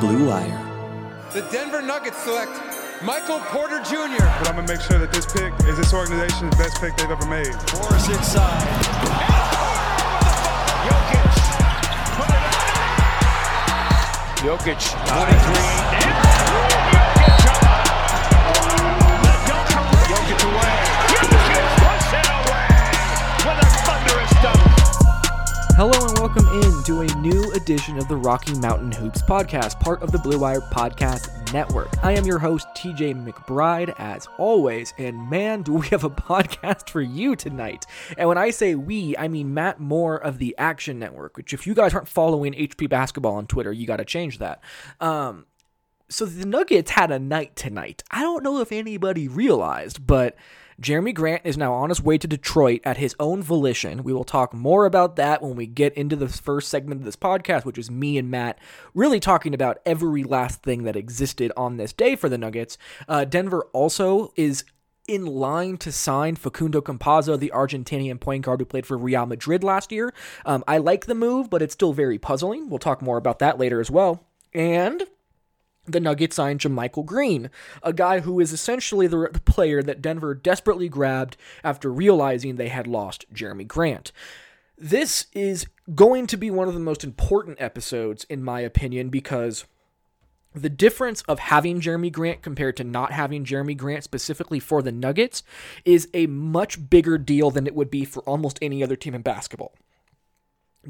Blue Wire. The Denver Nuggets select Michael Porter Jr. But I'm gonna make sure that this pick is this organization's best pick they've ever made. Morris inside. Jokic, 23. Jokic Hello and welcome in to a new edition of the Rocky Mountain Hoops podcast, part of the Blue Wire Podcast Network. I am your host, TJ McBride, as always, and man, do we have a podcast for you tonight. And when I say we, I mean Matt Moore of the Action Network, which if you guys aren't following HP Basketball on Twitter, you got to change that. Um, so the Nuggets had a night tonight. I don't know if anybody realized, but Jerami Grant is now on his way to Detroit at his own volition. We will talk more about that when we get into the first segment of this podcast, which is me and Matt really talking about every last thing that existed on this day for the Nuggets. Uh, Denver also is in line to sign Facundo Campazzo, the Argentinian point guard who played for Real Madrid last year. Um, I like the move, but it's still very puzzling. We'll talk more about that later as well. And the Nuggets signed JaMychal Green, a guy who is essentially the, the player that Denver desperately grabbed after realizing they had lost Jerami Grant. This is going to be one of the most important episodes, in my opinion, because the difference of having Jerami Grant compared to not having Jerami Grant specifically for the Nuggets is a much bigger deal than it would be for almost any other team in basketball.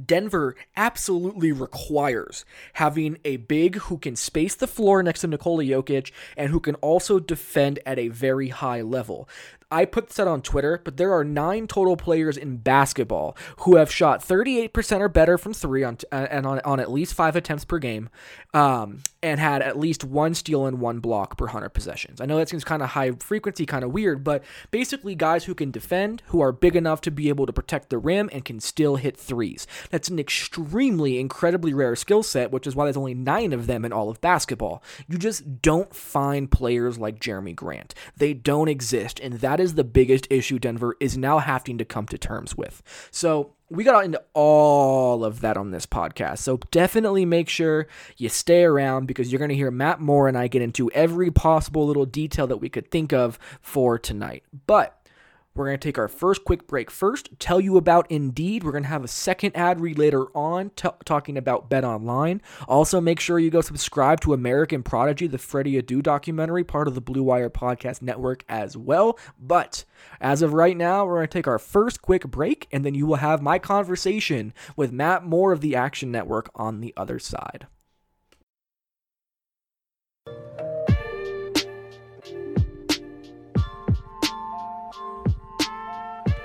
Denver absolutely requires having a big who can space the floor next to Nikola Jokic and who can also defend at a very high level. I put this out on Twitter, but there are nine total players in basketball who have shot 38% or better from three on t- and on, on at least five attempts per game, um, and had at least one steal and one block per 100 possessions. I know that seems kind of high frequency, kind of weird, but basically guys who can defend, who are big enough to be able to protect the rim and can still hit threes. That's an extremely, incredibly rare skill set, which is why there's only nine of them in all of basketball. You just don't find players like Jerami Grant. They don't exist, and that is the biggest issue Denver is now having to come to terms with. So we got into all of that on this podcast. So definitely make sure you stay around because you're going to hear Matt Moore and I get into every possible little detail that we could think of for tonight. But we're going to take our first quick break first, tell you about Indeed. We're going to have a second ad read later on t- talking about Bet Online. Also, make sure you go subscribe to American Prodigy, the Freddie Adu documentary, part of the Blue Wire Podcast Network as well. But as of right now, we're going to take our first quick break, and then you will have my conversation with Matt Moore of the Action Network on the other side.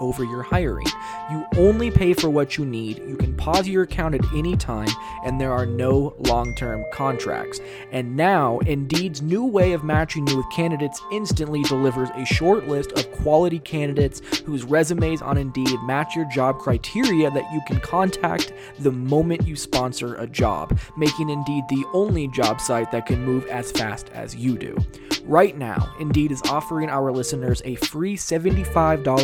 over your hiring. You only pay for what you need, you can pause your account at any time, and there are no long term contracts. And now, Indeed's new way of matching you with candidates instantly delivers a short list of quality candidates whose resumes on Indeed match your job criteria that you can contact the moment you sponsor a job, making Indeed the only job site that can move as fast as you do. Right now, Indeed is offering our listeners a free $75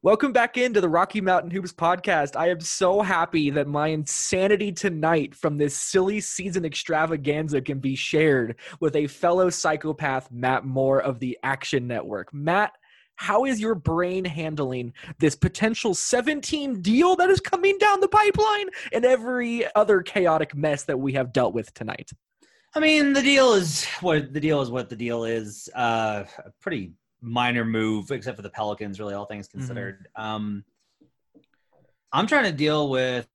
Welcome back into the Rocky Mountain Hoops podcast. I am so happy that my insanity tonight from this silly season extravaganza can be shared with a fellow psychopath, Matt Moore of the Action Network. Matt, how is your brain handling this potential 17 deal that is coming down the pipeline and every other chaotic mess that we have dealt with tonight? I mean, the deal is what the deal is. What the deal is. Uh, pretty minor move, except for the Pelicans. Really, all things considered. Um, I'm trying to deal with.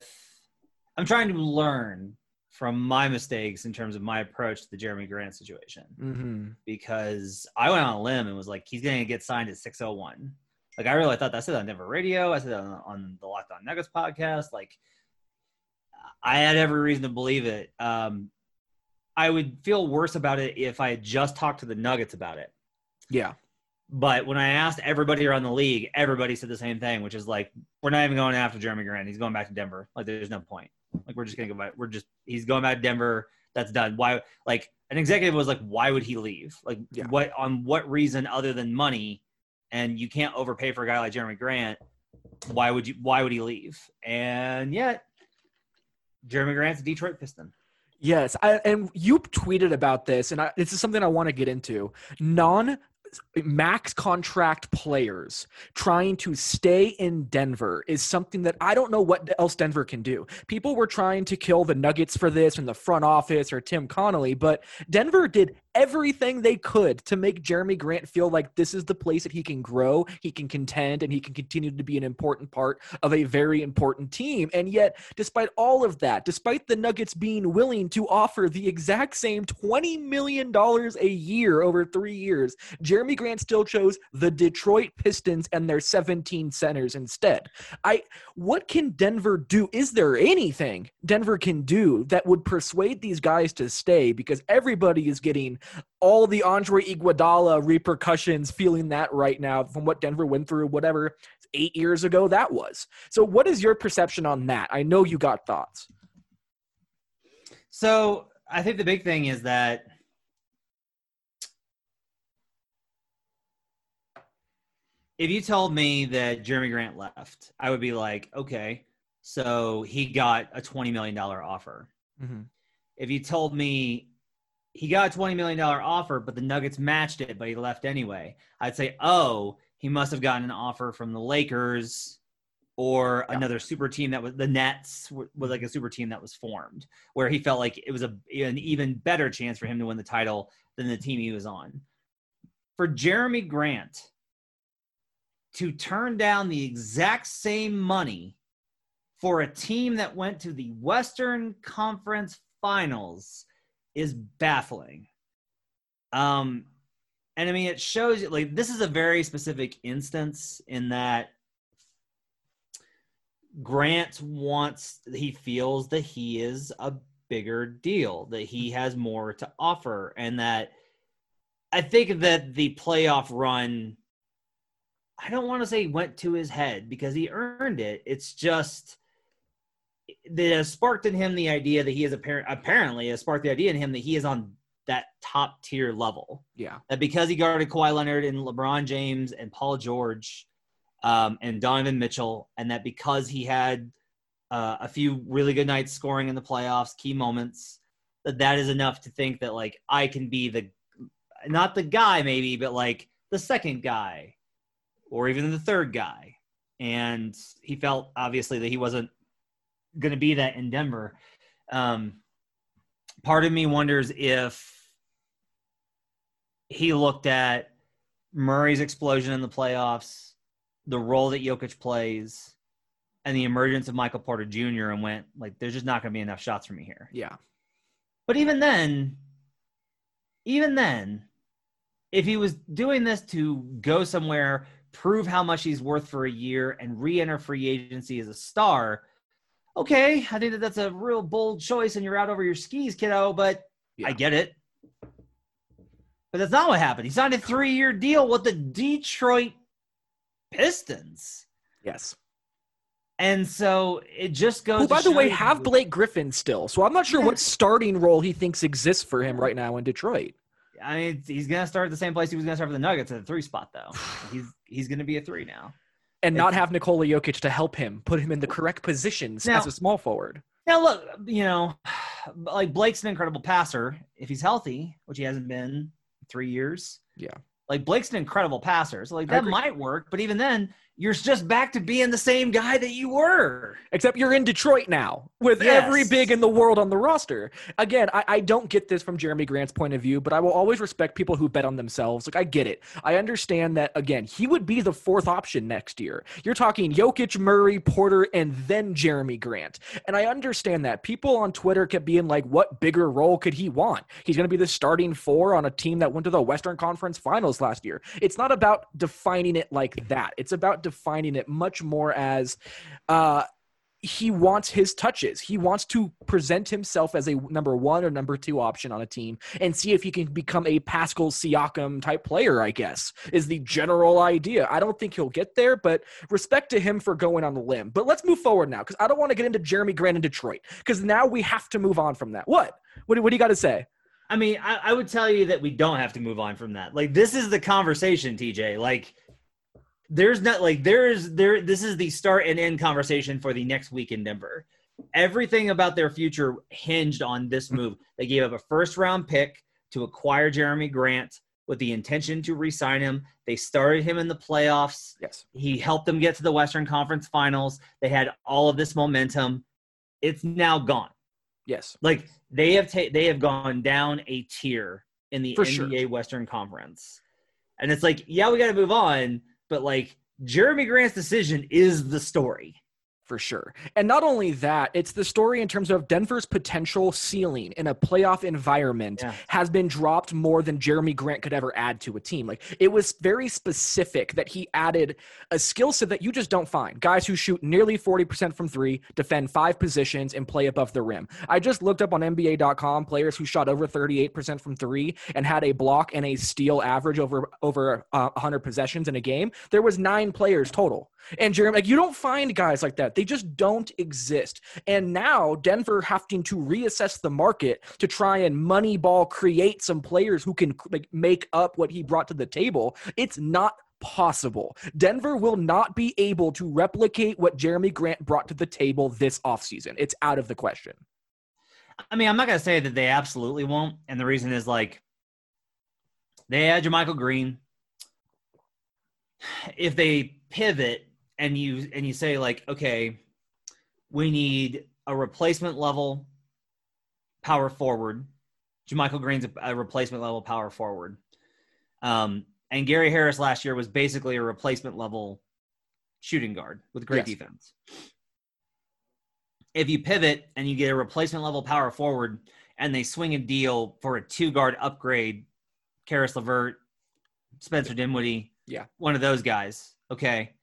I'm trying to learn from my mistakes in terms of my approach to the Jerami Grant situation Mm-hmm. because I went on a limb and was like, he's going to get signed at 601. Like, I really thought that. I said that on Denver Radio. I said that on, on the Locked On Nuggets podcast. Like, I had every reason to believe it. Um, I would feel worse about it if I had just talked to the Nuggets about it. Yeah. But when I asked everybody around the league, everybody said the same thing, which is like, we're not even going after Jerami Grant. He's going back to Denver. Like, there's no point. Like, we're just gonna go back. We're just he's going back to Denver. That's done. Why? Like, an executive was like, why would he leave? Like, Yeah. what on what reason other than money? And you can't overpay for a guy like Jerami Grant. Why would you? Why would he leave? And yet, Jerami Grant's a Detroit Piston. Yes, I, and you tweeted about this, and I, this is something I want to get into. Non max contract players trying to stay in Denver is something that I don't know what else Denver can do. People were trying to kill the Nuggets for this in the front office or Tim Connolly, but Denver did everything they could to make Jerami Grant feel like this is the place that he can grow, he can contend, and he can continue to be an important part of a very important team. And yet, despite all of that, despite the Nuggets being willing to offer the exact same $20 million a year over three years, Jerami Grant still chose the Detroit Pistons and their 17 centers instead. I what can Denver do? Is there anything Denver can do that would persuade these guys to stay? Because everybody is getting all the Andre Iguodala repercussions, feeling that right now from what Denver went through, whatever eight years ago that was. So, what is your perception on that? I know you got thoughts. So I think the big thing is that if you told me that Jerami Grant left, I would be like, okay, so he got a $20 million offer. Mm-hmm. If you told me he got a $20 million offer, but the Nuggets matched it, but he left anyway, I'd say, oh, he must have gotten an offer from the Lakers or Yeah. another super team that was the Nets was like a super team that was formed where he felt like it was a an even better chance for him to win the title than the team he was on. For Jerami Grant to turn down the exact same money for a team that went to the Western Conference Finals is baffling. Um and I mean it shows you like this is a very specific instance in that Grant wants he feels that he is a bigger deal, that he has more to offer, and that I think that the playoff run I don't want to say went to his head because he earned it. It's just that has sparked in him the idea that he is apparent apparently has sparked the idea in him that he is on that top tier level Yeah. that because he guarded Kawhi Leonard and LeBron James and Paul George um, and Donovan Mitchell, and that because he had uh, a few really good nights scoring in the playoffs, key moments, that that is enough to think that like I can be the not the guy maybe, but like the second guy or even the third guy. And he felt obviously that he wasn't going to be that in Denver. Um, part of me wonders if he looked at Murray's explosion in the playoffs, the role that Jokic plays, and the emergence of Michael Porter Jr. and went like, "There's just not going to be enough shots for me here." Yeah. But even then, even then, if he was doing this to go somewhere, prove how much he's worth for a year, and re-enter free agency as a star, okay, I think that that's a real bold choice, and you're out over your skis, kiddo. But Yeah. I get it. But that's not what happened. He signed a three-year deal with the Detroit Pistons, Yes. and so it just goes. Who, to by the way, have you- Blake Griffin still. So I'm not sure what starting role he thinks exists for him right now in Detroit. I mean, he's gonna start at the same place he was gonna start for the Nuggets at the three spot, though. he's he's gonna be a three now. And not have Nikola Jokic to help him, put him in the correct positions Now- as a small forward. Now look, you know, like Blake's an incredible passer if he's healthy, which he hasn't been three years. Yeah. Like Blake's an incredible passer, so like that might work. But even then, you're just back to being the same guy that you were. Except you're in Detroit now with Yes. every big in the world on the roster. Again, I, I don't get this from Jerami Grant's point of view, but I will always respect people who bet on themselves. Like, I get it. I understand that, again, he would be the fourth option next year. You're talking Jokic, Murray, Porter, and then Jerami Grant. And I understand that. People on Twitter kept being like, what bigger role could he want? He's going to be the starting four on a team that went to the Western Conference Finals last year. It's not about defining it like that. It's about defining it much more as uh, he wants his touches. He wants to present himself as a number one or number two option on a team and see if he can become a Pascal Siakam type player, I guess, is the general idea. I don't think he'll get there, but respect to him for going on the limb. But let's move forward now because I don't want to get into Jerami Grant in Detroit because now we have to move on from that. What? What, do- what do you got to say? I mean, I, I would tell you that we don't have to move on from that. Like, this is the conversation, TJ. Like, there's not like there's there. This is the start and end conversation for the next week in Denver. Everything about their future hinged on this hmm. move. They gave up a first round pick to acquire Jerami Grant with the intention to re-sign him. They started him in the playoffs. Yes. He helped them get to the Western Conference Finals. They had all of this momentum. It's now gone. Yes. Like they have ta- they have gone down a tier in the For NBA sure. Western Conference, and it's like, yeah, we got to move on, but like Jerami Grant's decision is the story. For sure. And not only that, it's the story in terms of Denver's potential ceiling in a playoff environment Yeah. has been dropped more than Jerami Grant could ever add to a team. Like it was very specific that he added a skill set that you just don't find. Guys who shoot nearly 40% from 3, defend 5 positions and play above the rim. I just looked up on nba.com players who shot over 38% from 3 and had a block and a steal average over over uh, 100 possessions in a game. There was 9 players total. And Jerami, like you don't find guys like that. They just don't exist. And now Denver having to reassess the market to try and moneyball create some players who can like make up what he brought to the table. It's not possible. Denver will not be able to replicate what Jerami Grant brought to the table this offseason. It's out of the question. I mean, I'm not gonna say that they absolutely won't, and the reason is like they had JaMychal Green. If they pivot and you and you say like, okay, we need a replacement level power forward. JaMychal Green's a, a replacement level power forward. Um, and Gary Harris last year was basically a replacement level shooting guard with great Yes. defense. If you pivot and you get a replacement level power forward and they swing a deal for a two guard upgrade, Caris LeVert, Spencer Dinwiddie, Yeah. one of those guys, okay,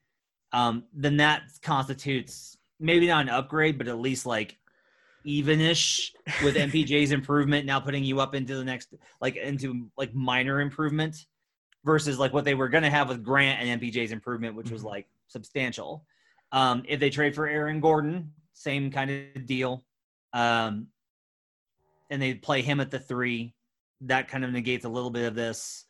um, then that constitutes maybe not an upgrade, but at least like evenish with MPJ's improvement now putting you up into the next like into like minor improvement versus like what they were going to have with Grant and MPJ's improvement which was Mhm. like substantial. Um if they trade for Aaron Gordon, same kind of deal. Um and they play him at the 3, that kind of negates a little bit of this.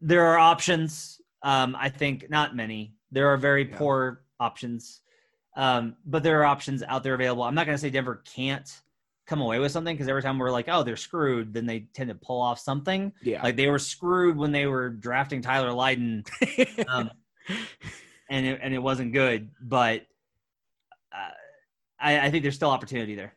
There are options. Um I think not many. There are very Yeah. poor options. Um, but there are options out there available. I'm not going to say Denver can't come away with something because every time we're like, oh, they're screwed, then they tend to pull off something. Yeah. Like they were screwed when they were drafting Tyler Lydon, um, and it, and it wasn't good. But uh, I, I think there's still opportunity there.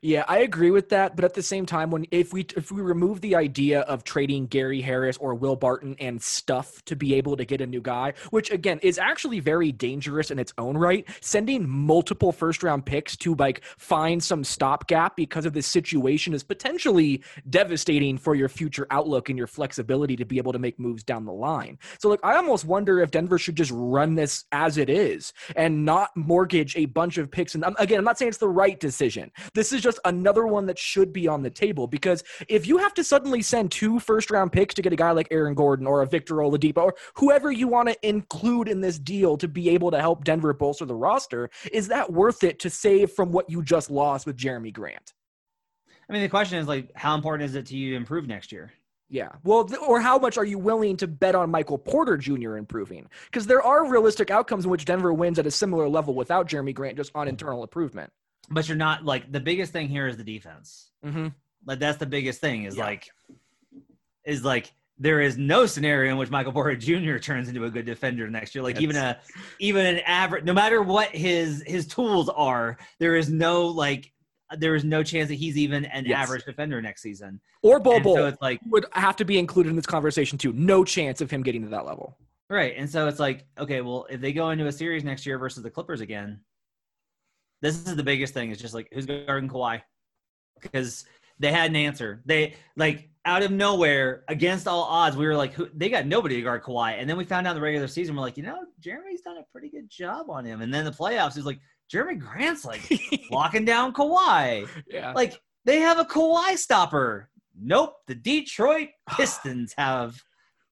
Yeah, I agree with that, but at the same time, when if we if we remove the idea of trading Gary Harris or Will Barton and stuff to be able to get a new guy, which again is actually very dangerous in its own right, sending multiple first round picks to like find some stopgap because of this situation is potentially devastating for your future outlook and your flexibility to be able to make moves down the line. So like I almost wonder if Denver should just run this as it is and not mortgage a bunch of picks and um, again, I'm not saying it's the right decision. This is just another one that should be on the table because if you have to suddenly send two first round picks to get a guy like Aaron Gordon or a Victor Oladipo or whoever you want to include in this deal to be able to help Denver bolster the roster, is that worth it to save from what you just lost with Jerami Grant? I mean, the question is like, how important is it to you to improve next year? Yeah. Well, or how much are you willing to bet on Michael Porter Jr. improving? Because there are realistic outcomes in which Denver wins at a similar level without Jerami Grant just on internal improvement. But you're not like the biggest thing here is the defense. Mm-hmm. Like that's the biggest thing is Yeah. like is like there is no scenario in which Michael Porter Jr. turns into a good defender next year. Like even a even an average no matter what his his tools are, there is no like there is no chance that he's even an Yes. average defender next season. Or Bol Bol so it's like would have to be included in this conversation too. No chance of him getting to that level. Right. And so it's like, okay, well, if they go into a series next year versus the Clippers again, this is the biggest thing. It's just like who's guarding Kawhi? Because they had an answer. They like out of nowhere, against all odds, we were like, who, they got nobody to guard Kawhi. And then we found out in the regular season, we're like, you know, Jerami's done a pretty good job on him. And then the playoffs is like, Jerami Grant's like locking down Kawhi. yeah. Like they have a Kawhi stopper. Nope, the Detroit Pistons have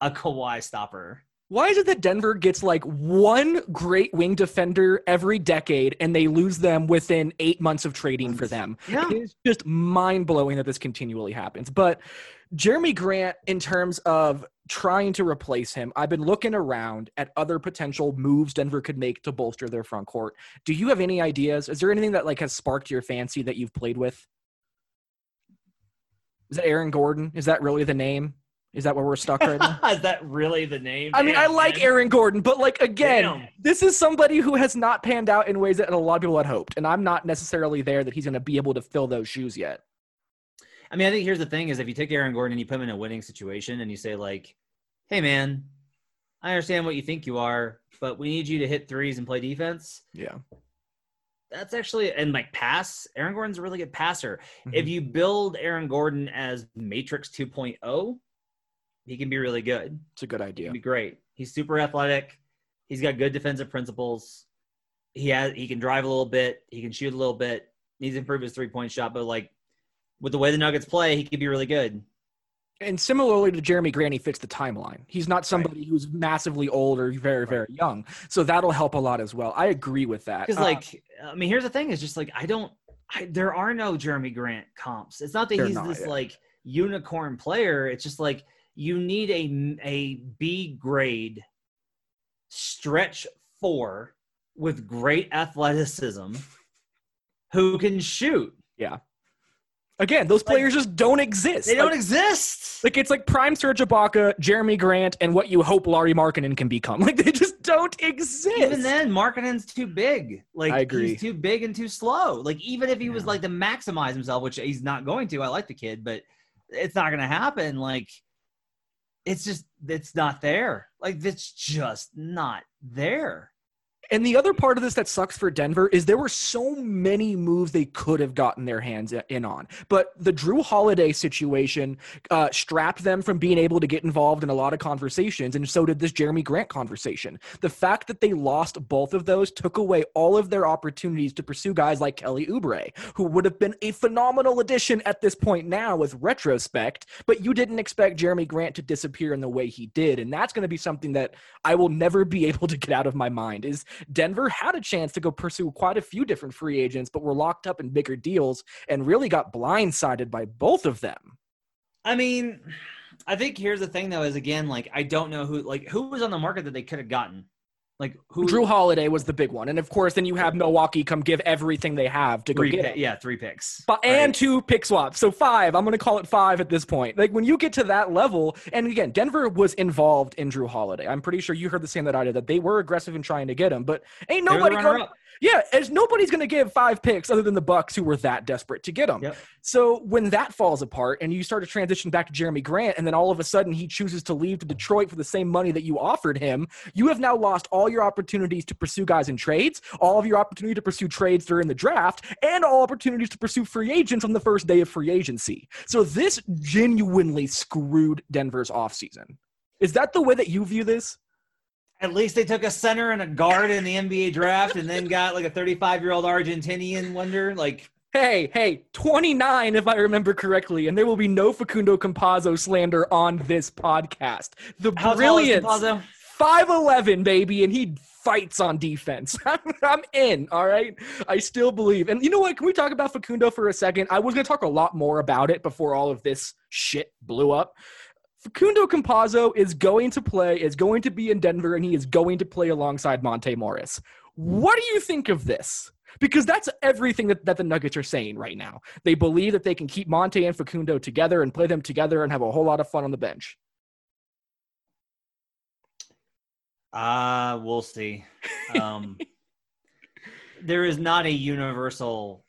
a Kawhi stopper. Why is it that Denver gets like one great wing defender every decade and they lose them within eight months of trading for them? Yeah. It is just mind blowing that this continually happens. But Jerami Grant, in terms of trying to replace him, I've been looking around at other potential moves Denver could make to bolster their front court. Do you have any ideas? Is there anything that like has sparked your fancy that you've played with? Is that Aaron Gordon? Is that really the name? Is that where we're stuck right now? Is that really the name? I mean, I like man. Aaron Gordon, but like again, Damn. this is somebody who has not panned out in ways that a lot of people had hoped, and I'm not necessarily there that he's going to be able to fill those shoes yet. I mean, I think here's the thing: is if you take Aaron Gordon and you put him in a winning situation, and you say like, "Hey, man, I understand what you think you are, but we need you to hit threes and play defense." Yeah, That's actually and like pass. Aaron Gordon's a really good passer. Mm-hmm. If you build Aaron Gordon as Matrix 2.0, he can be really good. it's a good idea. Be great. He's super athletic. He's got good defensive principles. He has he can drive a little bit. He can shoot a little bit. Needs to improve his three point shot, but like with the way the Nuggets play, he could be really good. And similarly to Jerami Grant, he fits the timeline. He's not somebody who's massively old or very, very young, so that'll help a lot as well. I agree with that. Because Uh, like I mean, here's the thing: is just like I don't. I, there are no Jerami Grant comps. It's not that he's not, this yeah. like unicorn player. It's just like you need a a B grade stretch four with great athleticism who can shoot. Yeah. Again, those like, players just don't exist. They don't Like- exist. Like it's like prime Serge Ibaka, Jerami Grant, and what you hope Larry Markkanen can become. Like they just don't exist. Even then, Markkanen's too big. Like I agree. he's too big and too slow. Like even if he was like to maximize himself, which he's not going to. I like the kid, but it's not going to happen. Like it's just it's not there. Like it's just not there. And the other part of this that sucks for Denver is there were so many moves they could have gotten their hands in on. But the Jrue Holiday situation uh, strapped them from being able to get involved in a lot of conversations, and so did this Jerami Grant conversation. The fact that they lost both of those took away all of their opportunities to pursue guys like Kelly Oubre, who would have been a phenomenal addition at this point now with retrospect, but you didn't expect Jerami Grant to disappear in the way he did. And that's going to be something that I will never be able to get out of my mind is Denver had a chance to go pursue quite a few different free agents, but were locked up in bigger deals and really got blindsided by both of them. I mean, I think here's the thing though: is again, like I don't know who like who was on the market that they could have gotten. Like who Jrue Holiday was the big one. And of course, then you have Milwaukee come give everything they have to go three get pi- him. yeah three picks But, right? and two pick swaps. So five. I'm going to call it five at this point. Like when you get to that level, and again, Denver was involved in Jrue Holiday. I'm pretty sure you heard the same that I did, that they were aggressive in trying to get him. But ain't They were the nobody runner-up. Yeah, as nobody's going to give five picks other than the Bucks who were that desperate to get him. Yep. So when that falls apart and you start to transition back to Jerami Grant, and then all of a sudden he chooses to leave to Detroit for the same money that you offered him, you have now lost all your opportunities to pursue guys in trades, all of your opportunity to pursue trades during the draft, and all opportunities to pursue free agents on the first day of free agency. So this genuinely screwed Denver's offseason. Is that the way that you view this? At least they took a center and a guard in the NBA draft, and then got like a 35 year old Argentinian wonder. Like, Hey, hey, 29, if I remember correctly, and there will be no Facundo Campazzo slander on this podcast. The how tall is brilliance. 5'11, baby, and he fights on defense. I'm in, all right? I still believe. And you know what? Can we talk about Facundo for a second? I was going to talk a lot more about it before all of this shit blew up. Facundo Campazzo is going to play, is going to be in Denver, and he is going to play alongside Monte Morris. What do you think of this? Because that's everything that, that the Nuggets are saying right now. They believe that they can keep Monte and Facundo together and play them together and have a whole lot of fun on the bench. Uh, we'll see. Um, there is not a universal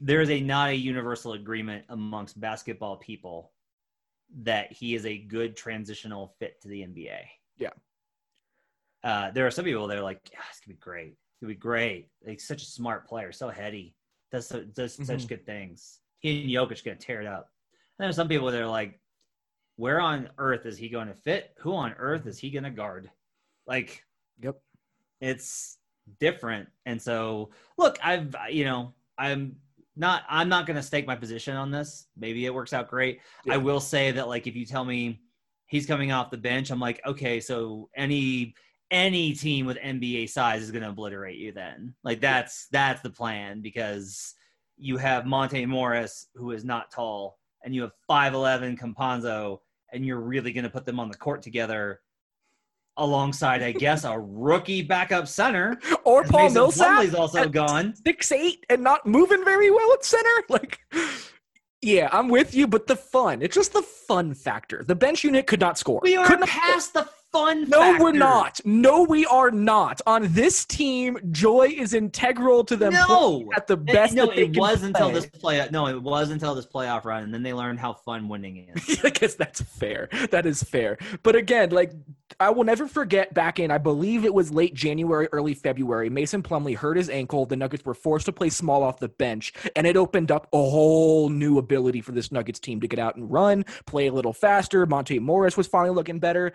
there is a not a universal agreement amongst basketball people that he is a good transitional fit to the NBA. Yeah. Uh, there are some people that are like, yeah, it's gonna be great. It's gonna be great. Like such a smart player, so heady, does so, does Mhm. such good things. He and Jokic gonna tear it up. And there's some people that are like, where on earth is he going to fit? Who on earth is he gonna guard? Like, Yep. it's different. And so, look, I've you know, I'm not I'm not going to stake my position on this. Maybe it works out great. Yeah. I will say that like if you tell me he's coming off the bench, I'm like, okay, so any any team with NBA size is going to obliterate you then. Like that's that's the plan because you have Monte Morris who is not tall and you have 5'11 Campazzo and you're really going to put them on the court together alongside I guess a rookie backup center. Or Paul Mason Millsap Plumlee's also gone. six eight and not moving very well at center. Like, yeah, I'm with you, but the fun. It's just the fun factor. The bench unit could not score. We are Could past the fun. No, we're not. No, we are not. On this team, joy is integral to them No, at the It- best. no, that they it was until this play. No, it was until this playoff run, and then they learned how fun winning is. I guess that's fair. That is fair. But again, like I will never forget back in I believe it was late January, early February, Mason Plumlee hurt his ankle. The Nuggets were forced to play small off the bench, and it opened up a whole new ability for this Nuggets team to get out and run, play a little faster. Monte Morris was finally looking better.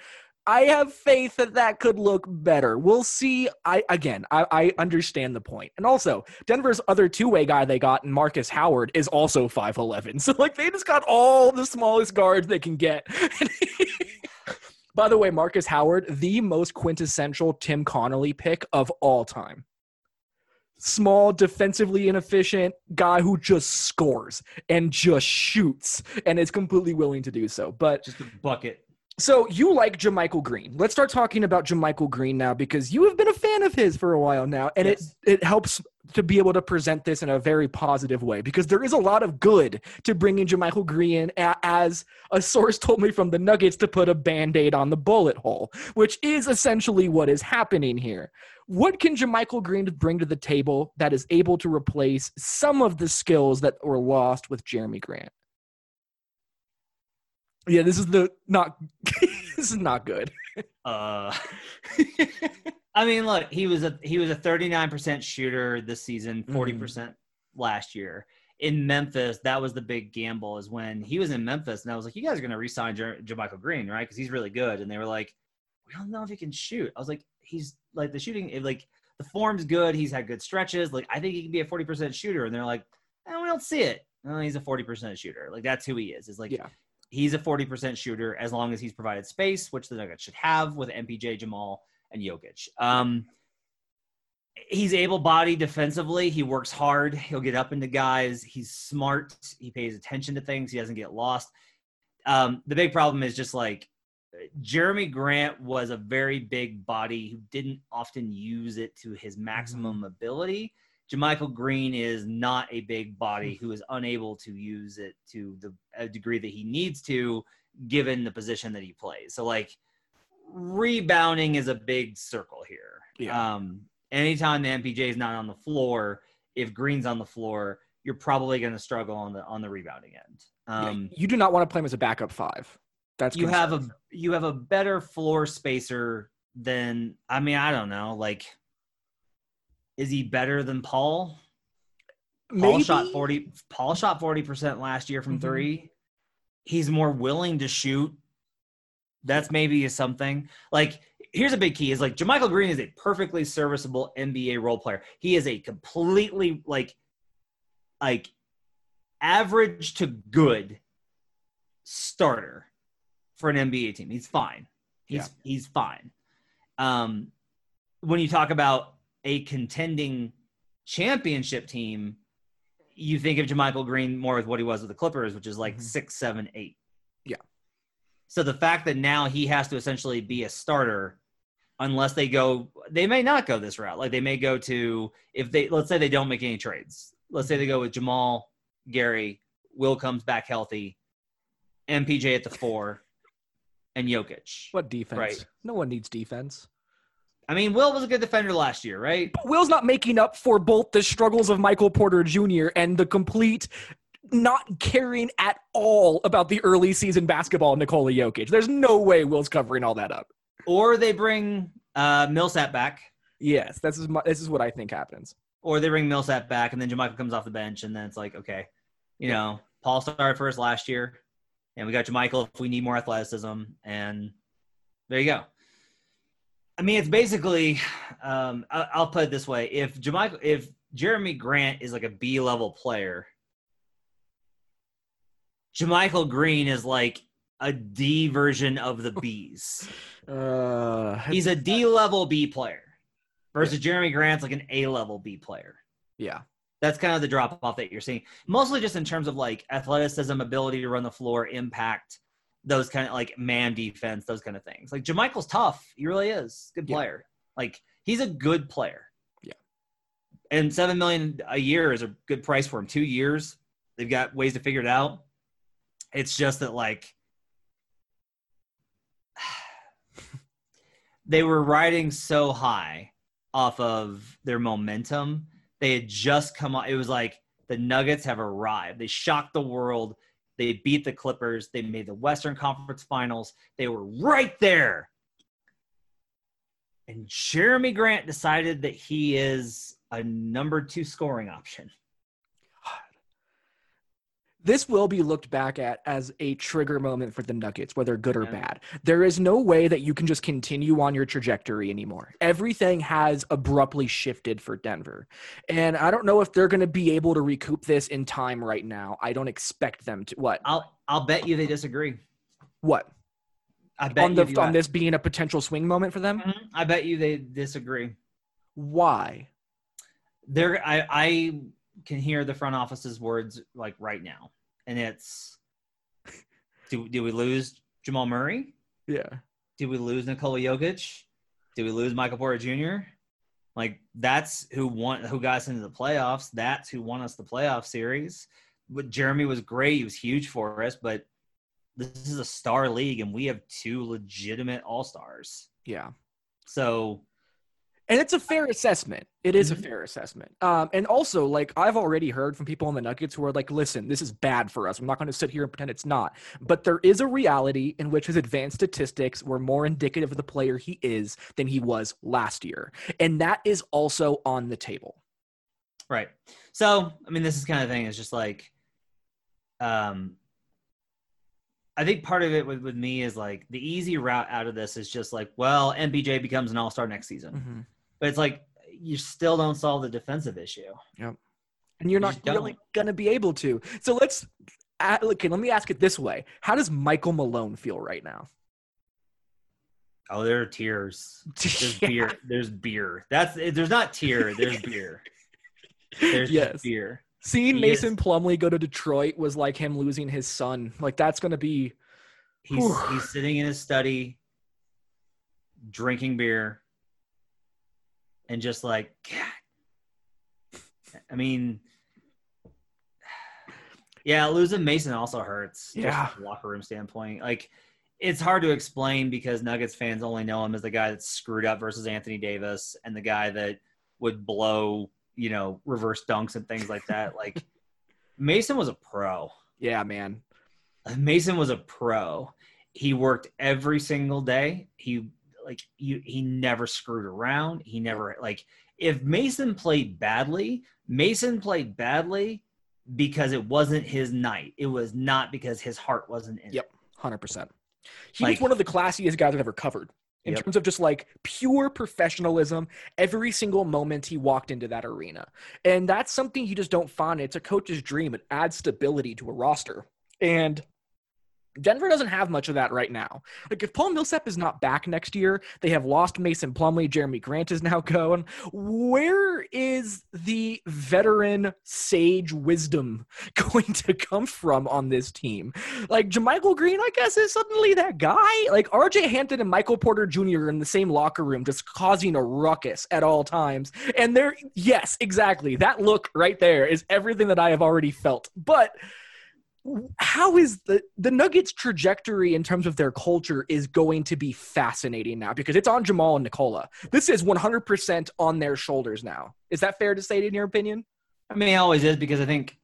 I have faith that that could look better. We'll see. I again, I, I understand the point. and also Denver's other two-way guy they got, and Marcus Howard, is also five eleven. So like they just got all the smallest guards they can get. By the way, Marcus Howard, the most quintessential Tim Connolly pick of all time. Small, defensively inefficient guy who just scores and just shoots and is completely willing to do so. But Just a bucket. So you like JaMychal Green. Let's start talking about JaMychal Green now because you have been a fan of his for a while now, and Yes. it it helps to be able to present this in a very positive way because there is a lot of good to bringing JaMychal Green as a source told me from the Nuggets to put a band-aid on the bullet hole, which is essentially what is happening here. What can JaMychal Green bring to the table that is able to replace some of the skills that were lost with Jerami Grant? Yeah, this is the not this is not good. Uh, I mean, look, he was a he was a 39% shooter this season, 40% last year. In Memphis, that was the big gamble. Is when he was in Memphis, and I was like, "You guys are going to resign Jer- Jermichael Green, right? Because he's really good." And they were like, "We don't know if he can shoot." I was like, "He's like the shooting, like the form's good. He's had good stretches. Like I think he can be a 40% shooter." And they're like, eh, "We don't see it." No, he's a 40% shooter. Like that's who he is. Is like Yeah. He's a 40% shooter as long as he's provided space, which the Nuggets should have with MPJ, Jamal, and Jokic. Um, he's able-bodied defensively. He works hard. He'll get up into guys. He's smart. He pays attention to things. He doesn't get lost. Um, the big problem is just like Jerami Grant was a very big body who didn't often use it to his maximum ability. JaMychal Green is not a big body who is unable to use it to the a degree that he needs to, given the position that he plays. So like rebounding is a big circle here. Yeah. Um, anytime the MPJ is not on the floor, if Green's on the floor, you're probably going to struggle on the on the rebounding end. Yeah, Um, you do not want to play him as a backup five. That's you have a you have a better floor spacer than I mean I don't know like is he better than Paul? Paul shot 40 Paul shot 40% last year from Mhm. 3. He's more willing to shoot. That's maybe something. Like here's a big key is like JaMychal Green is a perfectly serviceable NBA role player. He is a completely like like average to good starter for an NBA team. He's fine. He's he's fine. Um, when you talk about a contending championship team, you think of JaMychal Green more with what he was with the Clippers, which is like Mhm. six, seven, eight. Yeah. So the fact that now he has to essentially be a starter, unless they go, they may not go this route. Like they may go to if they let's say they don't make any trades. Let's say they go with Jamal, Gary, Will comes back healthy, MPJ at the four, and Jokic. What defense? Right. No one needs defense. I mean, Will was a good defender last year, right? But Will's not making up for both the struggles of Michael Porter Jr. and the complete not caring at all about the early season basketball of Nikola Jokic. There's no way Will's covering all that up. Or they bring uh, Millsap back, Yes, this is my, this is what I think happens. or they bring Millsap back, and then JaMychal comes off the bench, and then it's like, okay, you know, Paul started first last year, and we got JaMychal if we need more athleticism, and there you go. I mean, it's basically, um, I- I'll put it this way: if JaMychal, if Jerami Grant is like a B level player, JaMychal Green is like a D version of the B's. Uh, He's a D level B player versus Jerami Grant's like an A level B player. yeah. That's kind of the drop off that you're seeing. Mostly just in terms of like athleticism, ability to run the floor, impact, those kind of like man defense, those kind of things. Like JaMychal's tough. He really is. Good Yeah. player. Like he's a good player. Yeah. And seven million a year is a good price for him. Two years. They've got ways to figure it out. It's just that like they were riding so high off of their momentum. They had just come on. It was like the Nuggets have arrived. They shocked the world. They beat the Clippers. They made the Western Conference Finals. They were right there. And Jerami Grant decided that he is a number two scoring option. This will be looked back at as a trigger moment for the Nuggets, whether good or Yeah. bad. There is no way that you can just continue on your trajectory anymore. Everything has abruptly shifted for Denver. And I don't know if they're going to be able to recoup this in time right now. I don't expect them to. What? I'll I'll bet you they disagree. What? I bet On, you the, on this being a potential swing moment for them? Mhm. I bet you they disagree. Why? They're I I can hear the front office's words like right now, and it's do do we lose Jamal Murray? Yeah. Did we lose Nikola Jokic? Did we lose Michael Porter Jr.? Like that's who won who got us into the playoffs. That's who won us the playoff series. But Jerami was great. He was huge for us, but this is a star league and we have two legitimate all-stars. Yeah. So And it's a fair assessment. It is Mhm. a fair assessment. Um, and also, like I've already heard from people in the Nuggets who are like, "Listen, this is bad for us. I'm not going to sit here and pretend it's not." But there is a reality in which his advanced statistics were more indicative of the player he is than he was last year, and that is also on the table. Right. So, I mean, this is kind of thing is just like, um, I think part of it with, with me is like the easy route out of this is just like, well, MPJ becomes an all star next season. But it's like, you still don't solve the defensive issue. Yep. And you're not really don't. going to be able to. So let's. Okay, let me ask it this way: How does Michael Malone feel right now? Oh, there are tears. There's Yeah. beer. There's beer. That's there's not tear. There's beer. There's Yes. just beer. Seeing He Mason Plumlee go to Detroit was like him losing his son. Like that's gonna be He's Whew. he's sitting in his study, drinking beer, and just like, God. I mean, yeah, losing Mason also hurts. just Yeah. from a locker room standpoint, like it's hard to explain because Nuggets fans only know him as the guy that's screwed up versus Anthony Davis and the guy that would blow, you know, reverse dunks and things like that. like Mason was a pro. yeah, man. Mason was a pro. He worked every single day. He like you he never screwed around. He never like if Mason played badly, Mason played badly because it wasn't his night. It was not because his heart wasn't in Yep. it. Hundred percent. He Like- was one of the classiest guys I've ever covered in Yep. terms of just like pure professionalism. Every single moment he walked into that arena, and that's something you just don't find. It's a coach's dream. It adds stability to a roster, and Denver doesn't have much of that right now. Like if Paul Millsap is not back next year, they have lost Mason Plumlee. Jerami Grant is now going. Where is the veteran sage wisdom going to come from on this team? Like JaMychal Green, I guess, is suddenly that guy. Like RJ Hampton and Michael Porter Jr. are in the same locker room, just causing a ruckus at all times. And they're yes, exactly. That look right there is everything that I have already felt. But how is the the Nuggets trajectory in terms of their culture is going to be fascinating now because it's on Jamal and Nikola. This is 100% on their shoulders now. Is that fair to say in your opinion? I mean, it always is because I think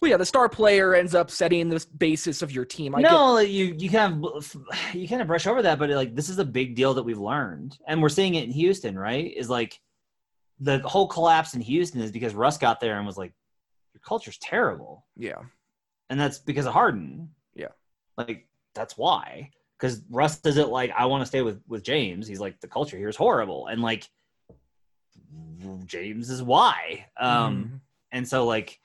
Well, yeah, the star player ends up setting the basis of your team. I no, like, you you kind of you kind of brush over that, but like this is a big deal that we've learned, and we're seeing it in Houston, right? Is like the whole collapse in Houston is because Russ got there and was like, "Your culture's terrible." yeah. And that's because of Harden. Yeah. like that's why. Because Russ isn't like I want to stay with with James. He's like the culture here is horrible, and like James is why. Um, Mhm. and so like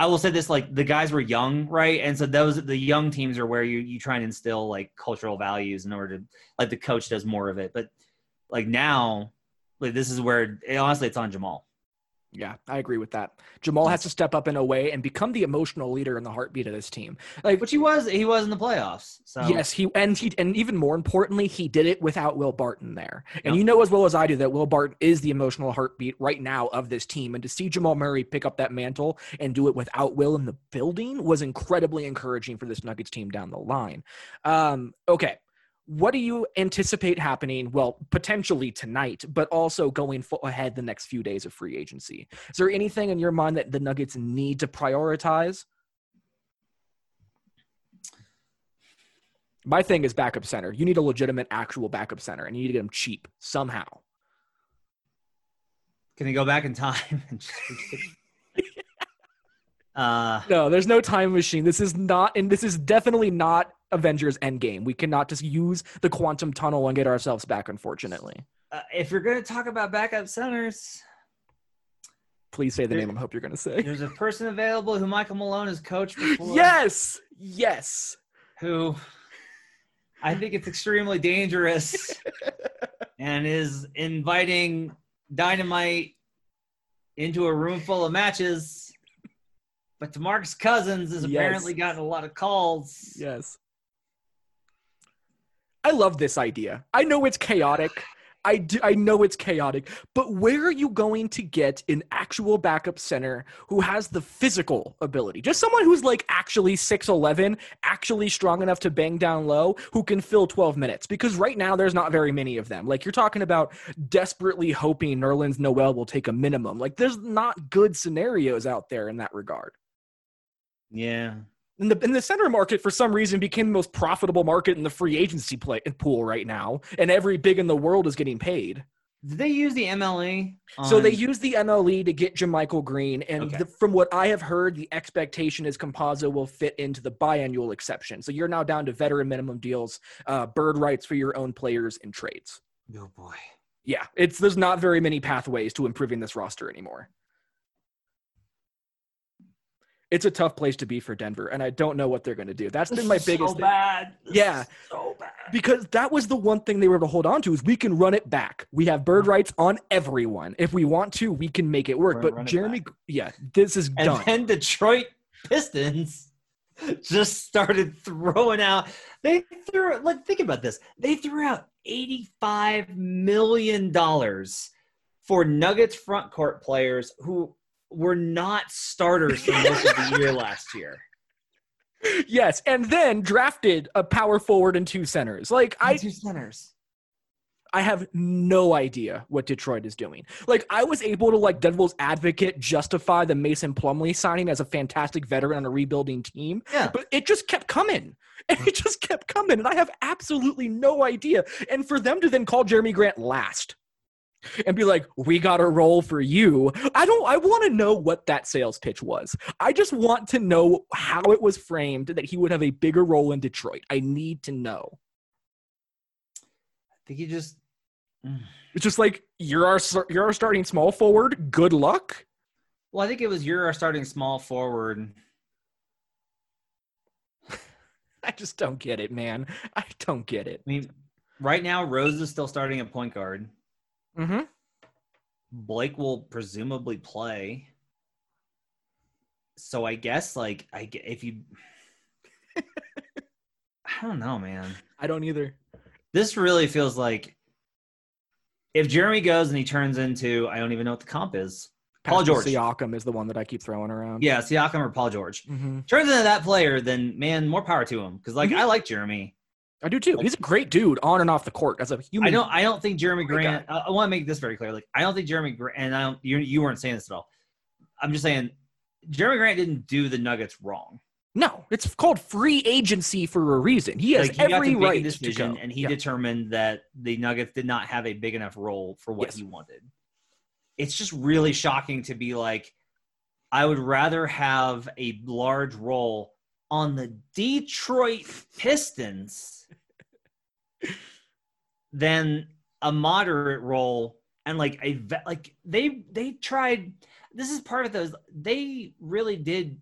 I will say this: like the guys were young, right? And so those the young teams are where you you try and instill like cultural values in order to like the coach does more of it. But like now, like this is where honestly it's on Jamal. Yeah, I agree with that. Jamal has to step up in a way and become the emotional leader and the heartbeat of this team. Like Which he was he was in the playoffs. So Yes, he and he and even more importantly, he did it without Will Barton there. And Yep. you know as well as I do that Will Barton is the emotional heartbeat right now of this team. And to see Jamal Murray pick up that mantle and do it without Will in the building was incredibly encouraging for this Nuggets team down the line. Um, okay. What do you anticipate happening? Well, potentially tonight, but also going ahead the next few days of free agency. Is there anything in your mind that the Nuggets need to prioritize? My thing is backup center. You need a legitimate, actual backup center, and you need to get them cheap somehow. Can he go back in time? and just- uh, No, there's no time machine. This is not, and this is definitely not Avengers Endgame. We cannot just use the quantum tunnel and get ourselves back. Unfortunately, uh, if you're going to talk about backup centers, please say the There- name I hope you're going to say. there's a person available who Michael Malone has coached before. Yes, yes. Who I think it's extremely dangerous and is inviting dynamite into a room full of matches. But DeMarcus Cousins has Yes. apparently gotten a lot of calls. Yes. I love this idea. I know it's chaotic. I do, I know it's chaotic, but where are you going to get an actual backup center who has the physical ability? Just someone who's like actually 6'11, actually strong enough to bang down low, who can fill 12 minutes. Because right now there's not very many of them. Like you're talking about desperately hoping Nerlens Noel will take a minimum. Like there's not good scenarios out there in that regard Yeah. In the the center market for some reason became the most profitable market in the free agency play pool right now, and every big in the world is getting paid. Did they use the MLE? So they use the MLE to get JaMychal Green, and Okay. the, from what I have heard, the expectation is Campazzo will fit into the biannual exception. So you're now down to veteran minimum deals, uh, bird rights for your own players, and trades. Oh boy. Yeah, it's there's not very many pathways to improving this roster anymore. It's a tough place to be for Denver, and I don't know what they're going to do. That's been my biggest so thing. bad. This Yeah. so bad. because that was the one thing they were able to hold on to is we can run it back. We have bird rights on everyone. If we want to, we can make it work. But Jerami, yeah, this is And done. then Detroit Pistons just started throwing out. They threw like think about this. They threw out eighty-five million dollars for Nuggets front court players who were not starters for most of the year last year. yes, and then drafted a power forward and two centers. Like I, two centers. I have no idea what Detroit is doing. Like I was able to like Devil's advocate justify the Mason Plumlee signing as a fantastic veteran on a rebuilding team, Yeah. but it just kept coming. And it just kept coming. And I have absolutely no idea. And for them to then call Jerami Grant last and be like, we got a role for you. I don't, I want to know what that sales pitch was. I just want to know how it was framed that he would have a bigger role in Detroit. I need to know. I think he just mm. It's just like, you're our, you're our starting small forward. Good luck. well, I think it was you're our starting small forward. I just don't get it, man. I don't get it. I mean, right now Rose is still starting at point guard. Mm-hmm. Blake will presumably play. So I guess like I if you I don't know, man. I don't either. This really feels like if Jerami goes and he turns into I don't even know what the comp is. Paul George. Siakam is the one that I keep throwing around. Yeah, Siakam or Paul George. hmm Turns into that player, then man, more power to him. Because like Mhm. I like Jerami. I do too. He's a great dude on and off the court as a human. I don't. I don't think Jerami Grant. I, I want to make this very clear. Like, I don't think Jerami Grant. And I don't. You, you weren't saying this at all. I'm just saying, Jerami Grant didn't do the Nuggets wrong. No, it's called free agency for a reason. He has like, he got every to right decision, to go. and he Yeah. determined that the Nuggets did not have a big enough role for what Yes. he wanted. It's just really shocking to be like, I would rather have a large role on the Detroit Pistons than a moderate role. And like a like they they tried this is part of those they really did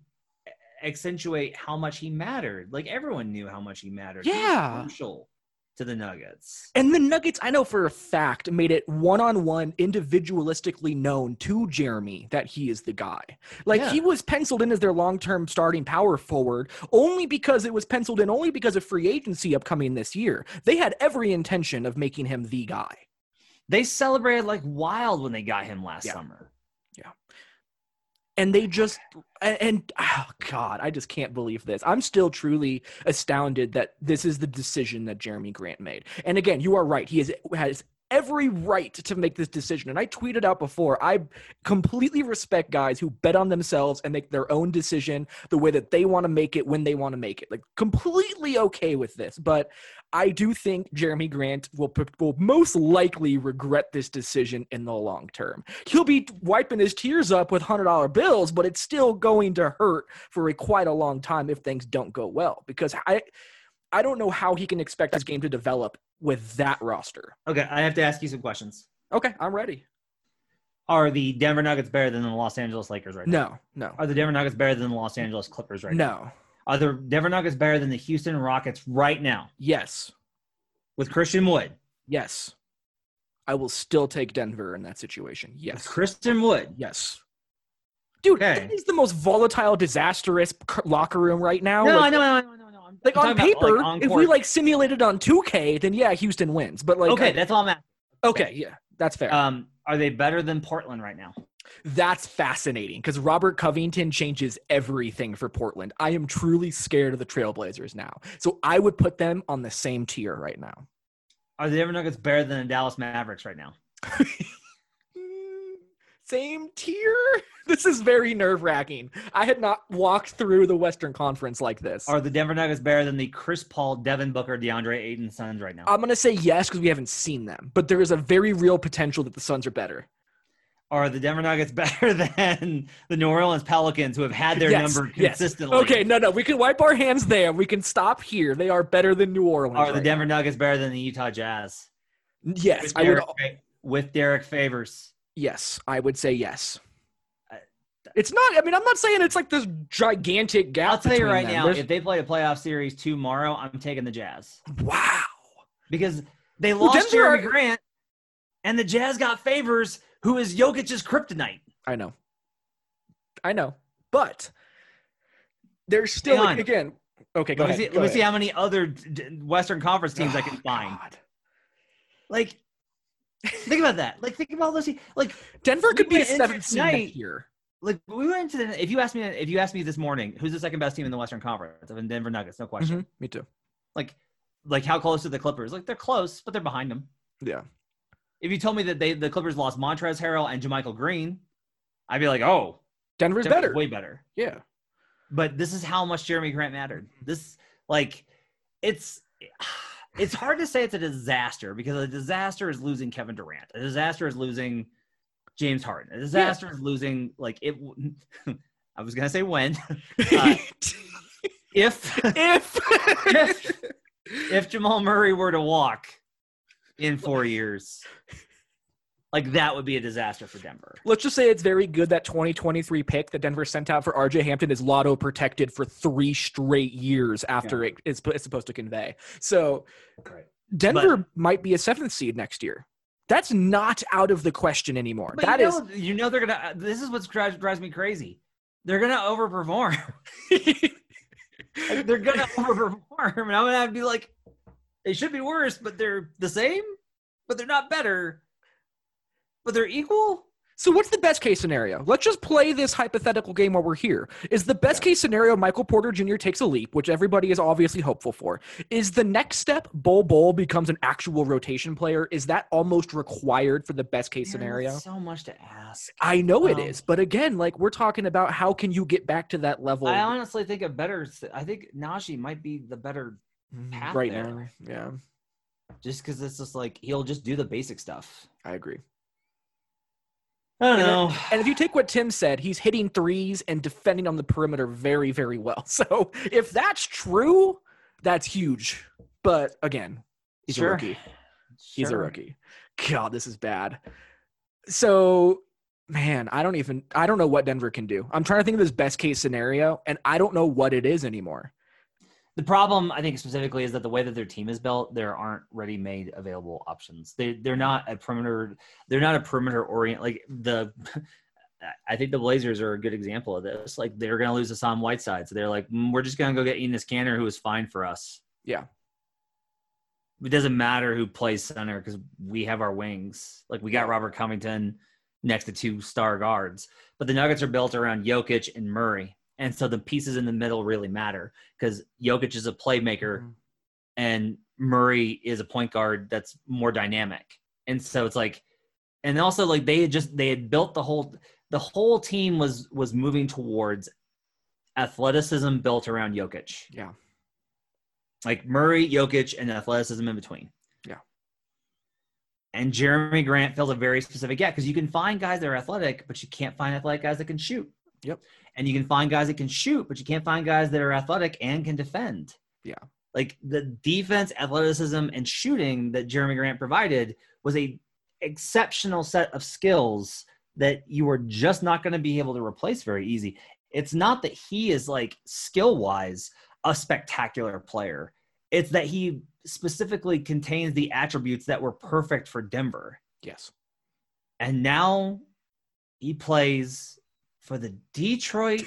accentuate how much he mattered. Like everyone knew how much he mattered. He Yeah. crucial to the nuggets And the Nuggets, I know for a fact, made it one on one, individualistically known to Jerami that he is the guy. Like Yeah. he was penciled in as their long term starting power forward only because it was penciled in only because of free agency upcoming this year. They had every intention of making him the guy. they celebrated like wild when they got him last Yeah. summer and they just and, and oh god i just can't believe this. I'm still truly astounded that this is the decision that jerami grant made. And again you are right. He is, has every right to make this decision. And i tweeted out before i completely respect guys who bet on themselves and make their own decision the way that they want to make it when they want to make it. Like completely okay with this but i do think jerami grant will, will most likely regret this decision in the long term. He'll be wiping his tears up with hundred dollar bills, but it's still going to hurt for a quite a long time if things don't go well. Because I, I don't know how he can expect his game to develop with that roster. okay i have to ask you some questions Okay, I'm ready. are the denver nuggets better than the los angeles lakers right now No, no, are the denver nuggets better than the los angeles clippers right now no. are the denver nuggets better than the houston rockets right now Yes, with christian wood yes. I will still take Denver in that situation. with Yes, christian wood yes. Dude, Okay. that is the most volatile, disastrous locker room right now. no, like, no, no, no, no, no. Like on talking about, paper, on if we like simulated on 2K, then yeah, Houston wins. But like, okay, that's all I'm asking. okay, yeah, that's fair. Um, are they better than Portland right now? That's fascinating because Robert Covington changes everything for Portland. I am truly scared of the Trailblazers now. So I would put them on the same tier right now. Are the Denver Nuggets better than the Dallas Mavericks right now? Same tier? This is very nerve wracking. I had not walked through the Western Conference like this. Are the Denver Nuggets better than the Chris Paul, Devin Booker, DeAndre Ayton Suns right now? I'm going to say yes because we haven't seen them, but there is a very real potential that the Suns are better. are the Denver Nuggets better than the New Orleans Pelicans, who have had their Yes, number yes. consistently? Okay, no, no, we can wipe our hands there. We can stop here. They are better than New Orleans. Are the right Denver Nuggets better than the Utah Jazz? Yes, With I would. Derek, with Derek Favors. Yes, I would say yes. It's not. I mean, I'm not saying it's like this gigantic gap. I'll tell you right them. now, There's- if they play a playoff series tomorrow, I'm taking the Jazz wow. because they Well, lost Denver Jerami are- Grant, and the Jazz got Favors, who is Jokic's kryptonite. I know. I know, but there's still like, again. Okay, go Let me ahead. see. go Let me see how many other Western Conference teams I can Oh, find. God. Like, think about that. Like, think about all those. Like, Denver We could be a seventh seed here. like we went to the. If you asked me, if you asked me this morning, who's the second best team in the Western Conference? I've been Denver Nuggets, no question. Mhm, Me too. Like, like how close are the Clippers? Like, they're close, but they're behind them. Yeah. If you told me that they the Clippers lost Montrezl Harrell and JaMychal Green, I'd be like, oh, Denver's Denver's better. way better. Yeah. But this is how much Jerami Grant mattered. This, like, it's it's hard to say it's a disaster because a disaster is losing Kevin Durant. A disaster is losing James Harden. A disaster is losing like it. I was gonna say when Uh, if if if if Jamal Murray were to walk in four years, Like that would be a disaster for Denver. Let's just say it's very good that 2023 pick that Denver sent out for RJ Hampton is lotto protected for three straight years after it is it's supposed to convey. So Right. Denver might be a seventh seed next year. That's not out of the question anymore. But That you is know, you know they're gonna. Uh, this is what drives, drives me crazy. They're gonna overperform. Like, they're gonna overperform, and I'm gonna have to be like, it should be worse, but they're the same, but they're not better, but they're equal. So what's the best case scenario? Let's just play this hypothetical game while we're here. Is the best case scenario Michael Porter Jr. takes a leap, which everybody is obviously hopeful for? Is the next step Bol Bol becomes an actual rotation player? Is that almost required for the best case Man, scenario? so much to ask. I know it Um, is, but again, like we're talking about how can you get back to that level I honestly think a better. I think Nnaji might be the better, path right there. now. Yeah, just because it's just like he'll just do the basic stuff. I agree. I don't And, know. and if you take what Tim said, he's hitting threes and defending on the perimeter very, very well. So if that's true, that's huge. But again, he's Sure. a rookie. He's a rookie. God, this is bad. So, man, I don't even I don't know what Denver can do. I'm trying to think of this best case scenario, and I don't know what it is anymore. The problem, I think, specifically, is that the way that their team is built, there aren't ready-made available options. They they're not a perimeter. They're not a perimeter orient. Like the, I think the Blazers are a good example of this. Like they're going to lose Hassan Whiteside, so they're like, "Mm, we're just going to go get Enes Kanter, who is fine for us. Yeah. It doesn't matter who plays center because we have our wings. Like we got Robert Covington next to two star guards, but the Nuggets are built around Jokic and Murray. And so the pieces in the middle really matter because Jokic is a playmaker Mhm. and Murray is a point guard that's more dynamic. And so it's like, and also like they had just they had built the whole the whole team was was moving towards athleticism built around Jokic. Yeah. Like Murray, Jokic, and athleticism in between. Yeah. And Jerami Grant fills a very specific gap because you can find guys that are athletic, but you can't find athletic guys that can shoot. Yep. And you can find guys that can shoot, but you can't find guys that are athletic and can defend. Yeah. Like the defense, athleticism, and shooting that Jerami Grant provided was a exceptional set of skills that you were just not going to be able to replace very easy. It's not that he is like skill wise a spectacular player. It's that he specifically contains the attributes that were perfect for Denver. Yes. And now he plays for the Detroit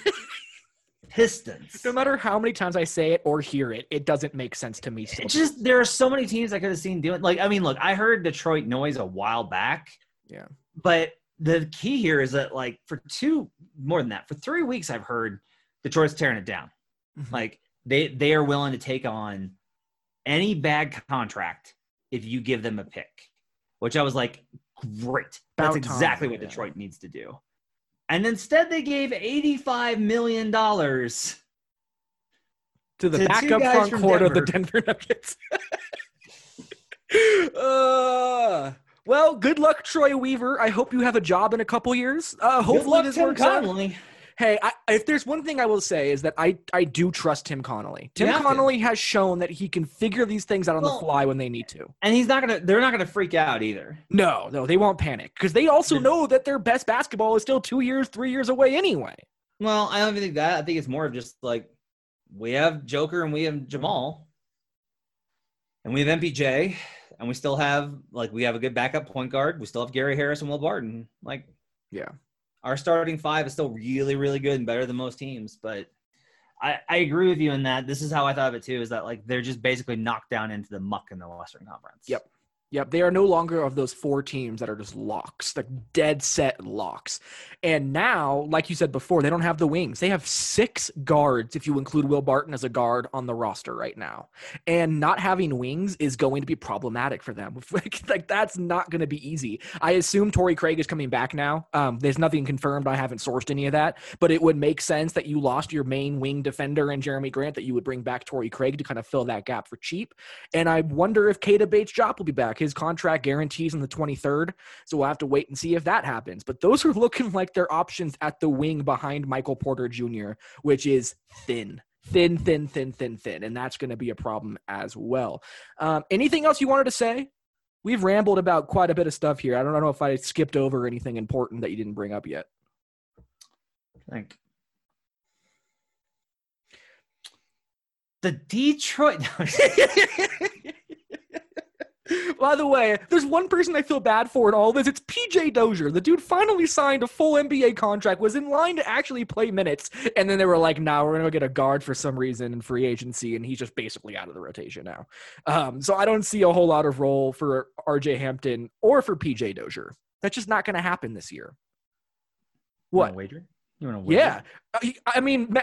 Pistons. No matter how many times I say it or hear it, it doesn't make sense to me. Still. It's just there are so many teams I could have seen doing like I mean, look, I heard Detroit noise a while back. Yeah. But the key here is that like for two more than that, for three weeks I've heard Detroit's tearing it down. Mhm. Like they they are willing to take on any bad contract if you give them a pick. Which I was like, great. That's exactly what. Detroit needs to do. And instead they gave $85 million to the to backup front court of the Denver. Nuggets. uh, well, good luck, Troy Weaver. I hope you have a job in a couple years. Uh, hopefully luck, this Tim works out. Hey, I, if there's one thing I will say is that I I do trust Tim Connolly. Tim to. Connolly has shown that he can figure these things out on Well- the fly when they need to. And he's not gonna they're not gonna freak out either. No, no, they won't panic because they also The- know that their best basketball is still two years, three years away anyway. Well, I don't even think that. I think it's more of just like we have Joker and we have Jamal. And we have MPJ. And we still have like we have a good backup point guard. We still have Gary Harris and Will Barton. Like Yeah. Our starting five is still really, really good and better than most teams. But I, I agree with you in that. This is how I thought of it too, is that like they're just basically knocked down into the muck in the Western Conference. Yep. Yep, they are no longer of those four teams that are just locks, like dead set locks. And now, like you said before, they don't have the wings. They have six guards, if you include Will Barton as a guard on the roster right now. And not having wings is going to be problematic for them. like, that's not going to be easy. I assume Torrey Craig is coming back now. Um, there's nothing confirmed. I haven't sourced any of that, but it would make sense that you lost your main wing defender and Jerami Grant, that you would bring back Torrey Craig to kind of fill that gap for cheap. And I wonder if Keita Bates-Diop will be back. His contract guarantees on the 23rd. So we'll have to wait and see if that happens. But those are looking like their options at the wing behind Michael Porter Jr., which is thin. Thin, thin, thin, thin, thin. And that's going to be a problem as well. Um, anything else you wanted to say We've rambled about quite a bit of stuff here. I don't know if I skipped over anything important that you didn't bring up yet. Thank the Detroit. By the way, there's one person I feel bad for in all this. It's PJ Dozier. The dude finally signed a full NBA contract, was in line to actually play minutes, and then they were like, "Nah, we're gonna get a guard for some reason in free agency," and he's just basically out of the rotation now. Um, so I don't see a whole lot of role for RJ Hampton or for PJ Dozier. That's just not gonna happen this year. What? wager? You want to wager? Yeah, I- I mean,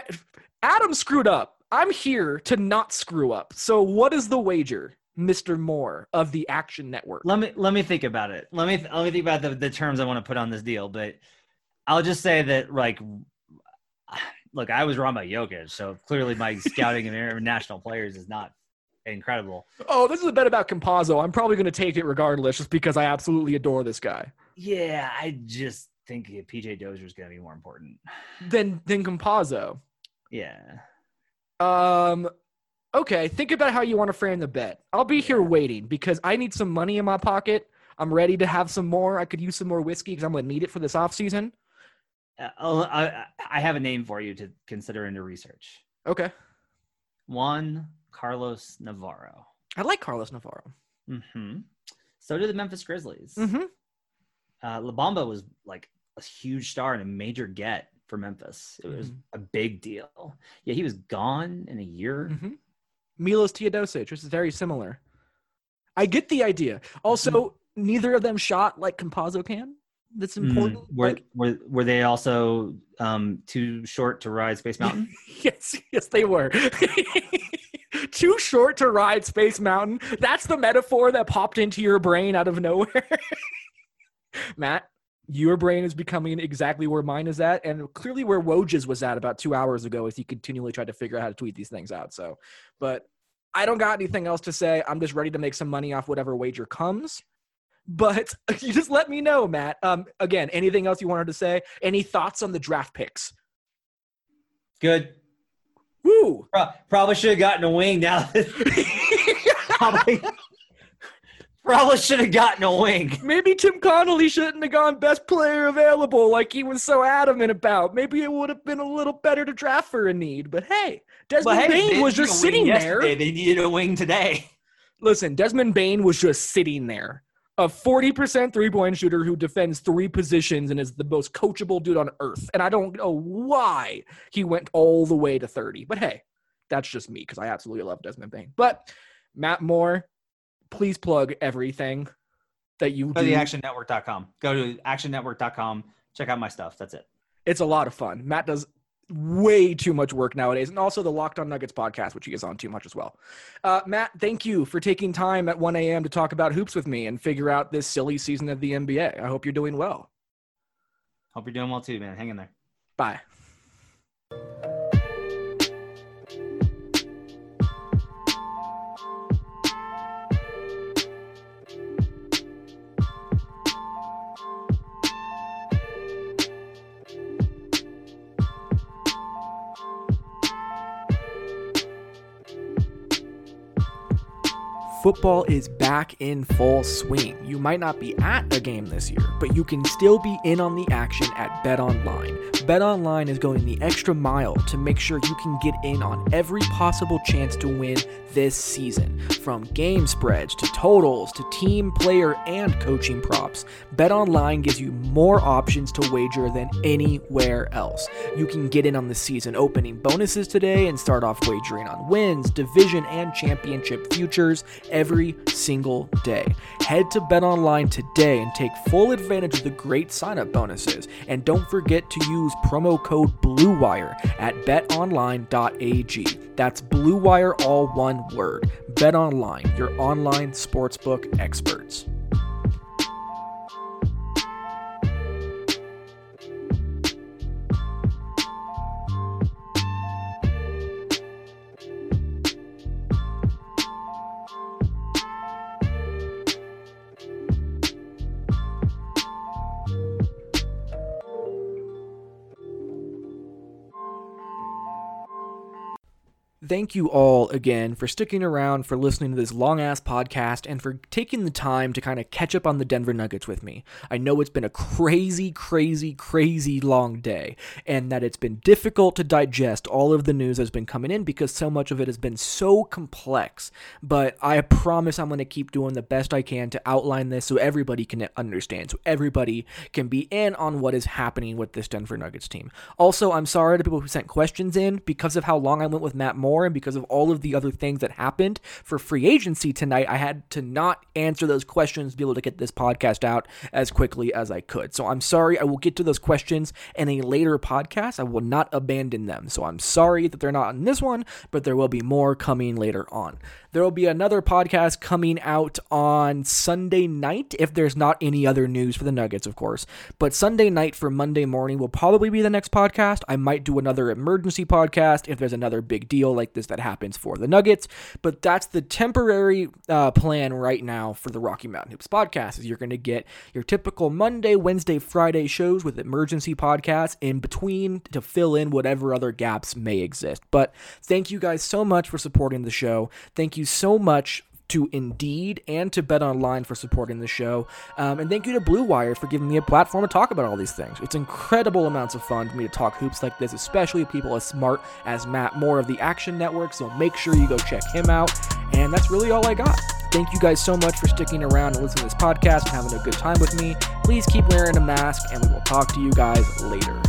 Adam screwed up. I'm here to not screw up. So what is the wager, Mister Moore of the Action Network? Let me let me think about it. Let me let me think about the, the terms I want to put on this deal. But I'll just say that like, look, I was wrong about Jokic, so clearly my scouting of international players is not incredible. Oh, this is a bet about Campazzo. I'm probably going to take it regardless, just because I absolutely adore this guy. Yeah, I just think PJ Dozier is going to be more important. Than than Campazzo. Yeah. Um, okay. Think about how you want to frame the bet. I'll be here waiting because I need some money in my pocket. I'm ready to have some more. I could use some more whiskey because I'm going to need it for this off season. Uh, I'll- I, I have a name for you to consider into research. Okay. Juan Carlos Navarro. I like Carlos Navarro. Mm-hmm. So did the Memphis Grizzlies. Mm-hmm. Uh, La Bomba was like a huge star and a major get for Memphis. It was Mhm. a big deal. Yeah, he was gone in a year. Mm-hmm. Milos Teodosic, which is very similar. I get the idea. Also, neither of them shot like Campazzo can. That's Mm, important. Were, Like, were were they also um, too short to ride Space Mountain? yes, yes, they were. Too short to ride Space Mountain. That's the metaphor that popped into your brain out of nowhere. Matt, your brain is becoming exactly where mine is at, and clearly where Woj's was at about two hours ago as he continually tried to figure out how to tweet these things out. So, but I don't got anything else to say. I'm just ready to make some money off whatever wager comes. But you just let me know, Matt. Um, again, anything else you wanted to say? Any thoughts on the draft picks? Good. Woo! Pro- probably should have gotten a wing. Now, probably, probably should have gotten a wing. Maybe Tim Connolly shouldn't have gone best player available like he was so adamant about. Maybe it would have been a little better to draft for a need. But hey, Desmond hey, Bane was just sitting there. They needed a wing today. Listen, Desmond Bane was just sitting there. A 40% three point shooter who defends three positions and is the most coachable dude on earth. And I don't know why he went all the way to 30. But hey, that's just me because I absolutely love Desmond Bane. But Matt Moore, please plug everything that you Go do. to theactionnetwork.com. Go to actionnetwork.com. Check out my stuff. That's it. It's a lot of fun. Matt does way too much work nowadays, and also the Locked On Nuggets podcast, which he is on too much as well. Uh, Matt, thank you for taking time at 1 a.m. to talk about hoops with me and figure out this silly season of the NBA. I hope you're doing well. Hope you're doing well too, man. Hang in there. Bye. Football is back in full swing. You might not be at a game this year, but you can still be in on the action at Bet Online. Bet Online is going the extra mile to make sure you can get in on every possible chance to win this season. From game spreads to totals to team, player, and coaching props, Bet Online gives you more options to wager than anywhere else. You can get in on the season opening bonuses today and start off wagering on wins, division, and championship futures every single day. Head to BetOnline today and take full advantage of the great sign-up bonuses. And don't forget to use promo code BLUEWIRE at betonline.ag. That's BLUEWIRE all one word. BetOnline, your online sportsbook experts. Thank you all again for sticking around, for listening to this long ass podcast, and for taking the time to kind of catch up on the Denver Nuggets with me. I know it's been a crazy, crazy, crazy long day, and that it's been difficult to digest all of the news that's been coming in because so much of it has been so complex. But I promise I'm going to keep doing the best I can to outline this so everybody can understand, so everybody can be in on what is happening with this Denver Nuggets team. Also, I'm sorry to people who sent questions in because of how long I went with Matt Moore and because of all of the other things that happened for free agency tonight. I had to not answer those questions to be able to get this podcast out as quickly as I could. So I'm sorry. I will get to those questions in a later podcast. I will not abandon them. So I'm sorry that they're not in this one, but there will be more coming later on. There will be another podcast coming out on Sunday night if there's not any other news for the Nuggets, of course. But Sunday night for Monday morning will probably be the next podcast. I might do another emergency podcast if there's another big deal like this that happens for the Nuggets. But that's the temporary uh, plan right now for the Rocky Mountain Hoops podcast. Is you're going to get your typical Monday, Wednesday, Friday shows with emergency podcasts in between to fill in whatever other gaps may exist. But thank you guys so much for supporting the show. Thank you so much to Indeed and to Bet Online for supporting the show. Um, and thank you to Blue Wire for giving me a platform to talk about all these things. It's incredible amounts of fun for me to talk hoops like this, especially people as smart as Matt Moore of the Action Network. So make sure you go check him out. And that's really all I got. Thank you guys so much for sticking around and listening to this podcast and having a good time with me. Please keep wearing a mask, and we will talk to you guys later.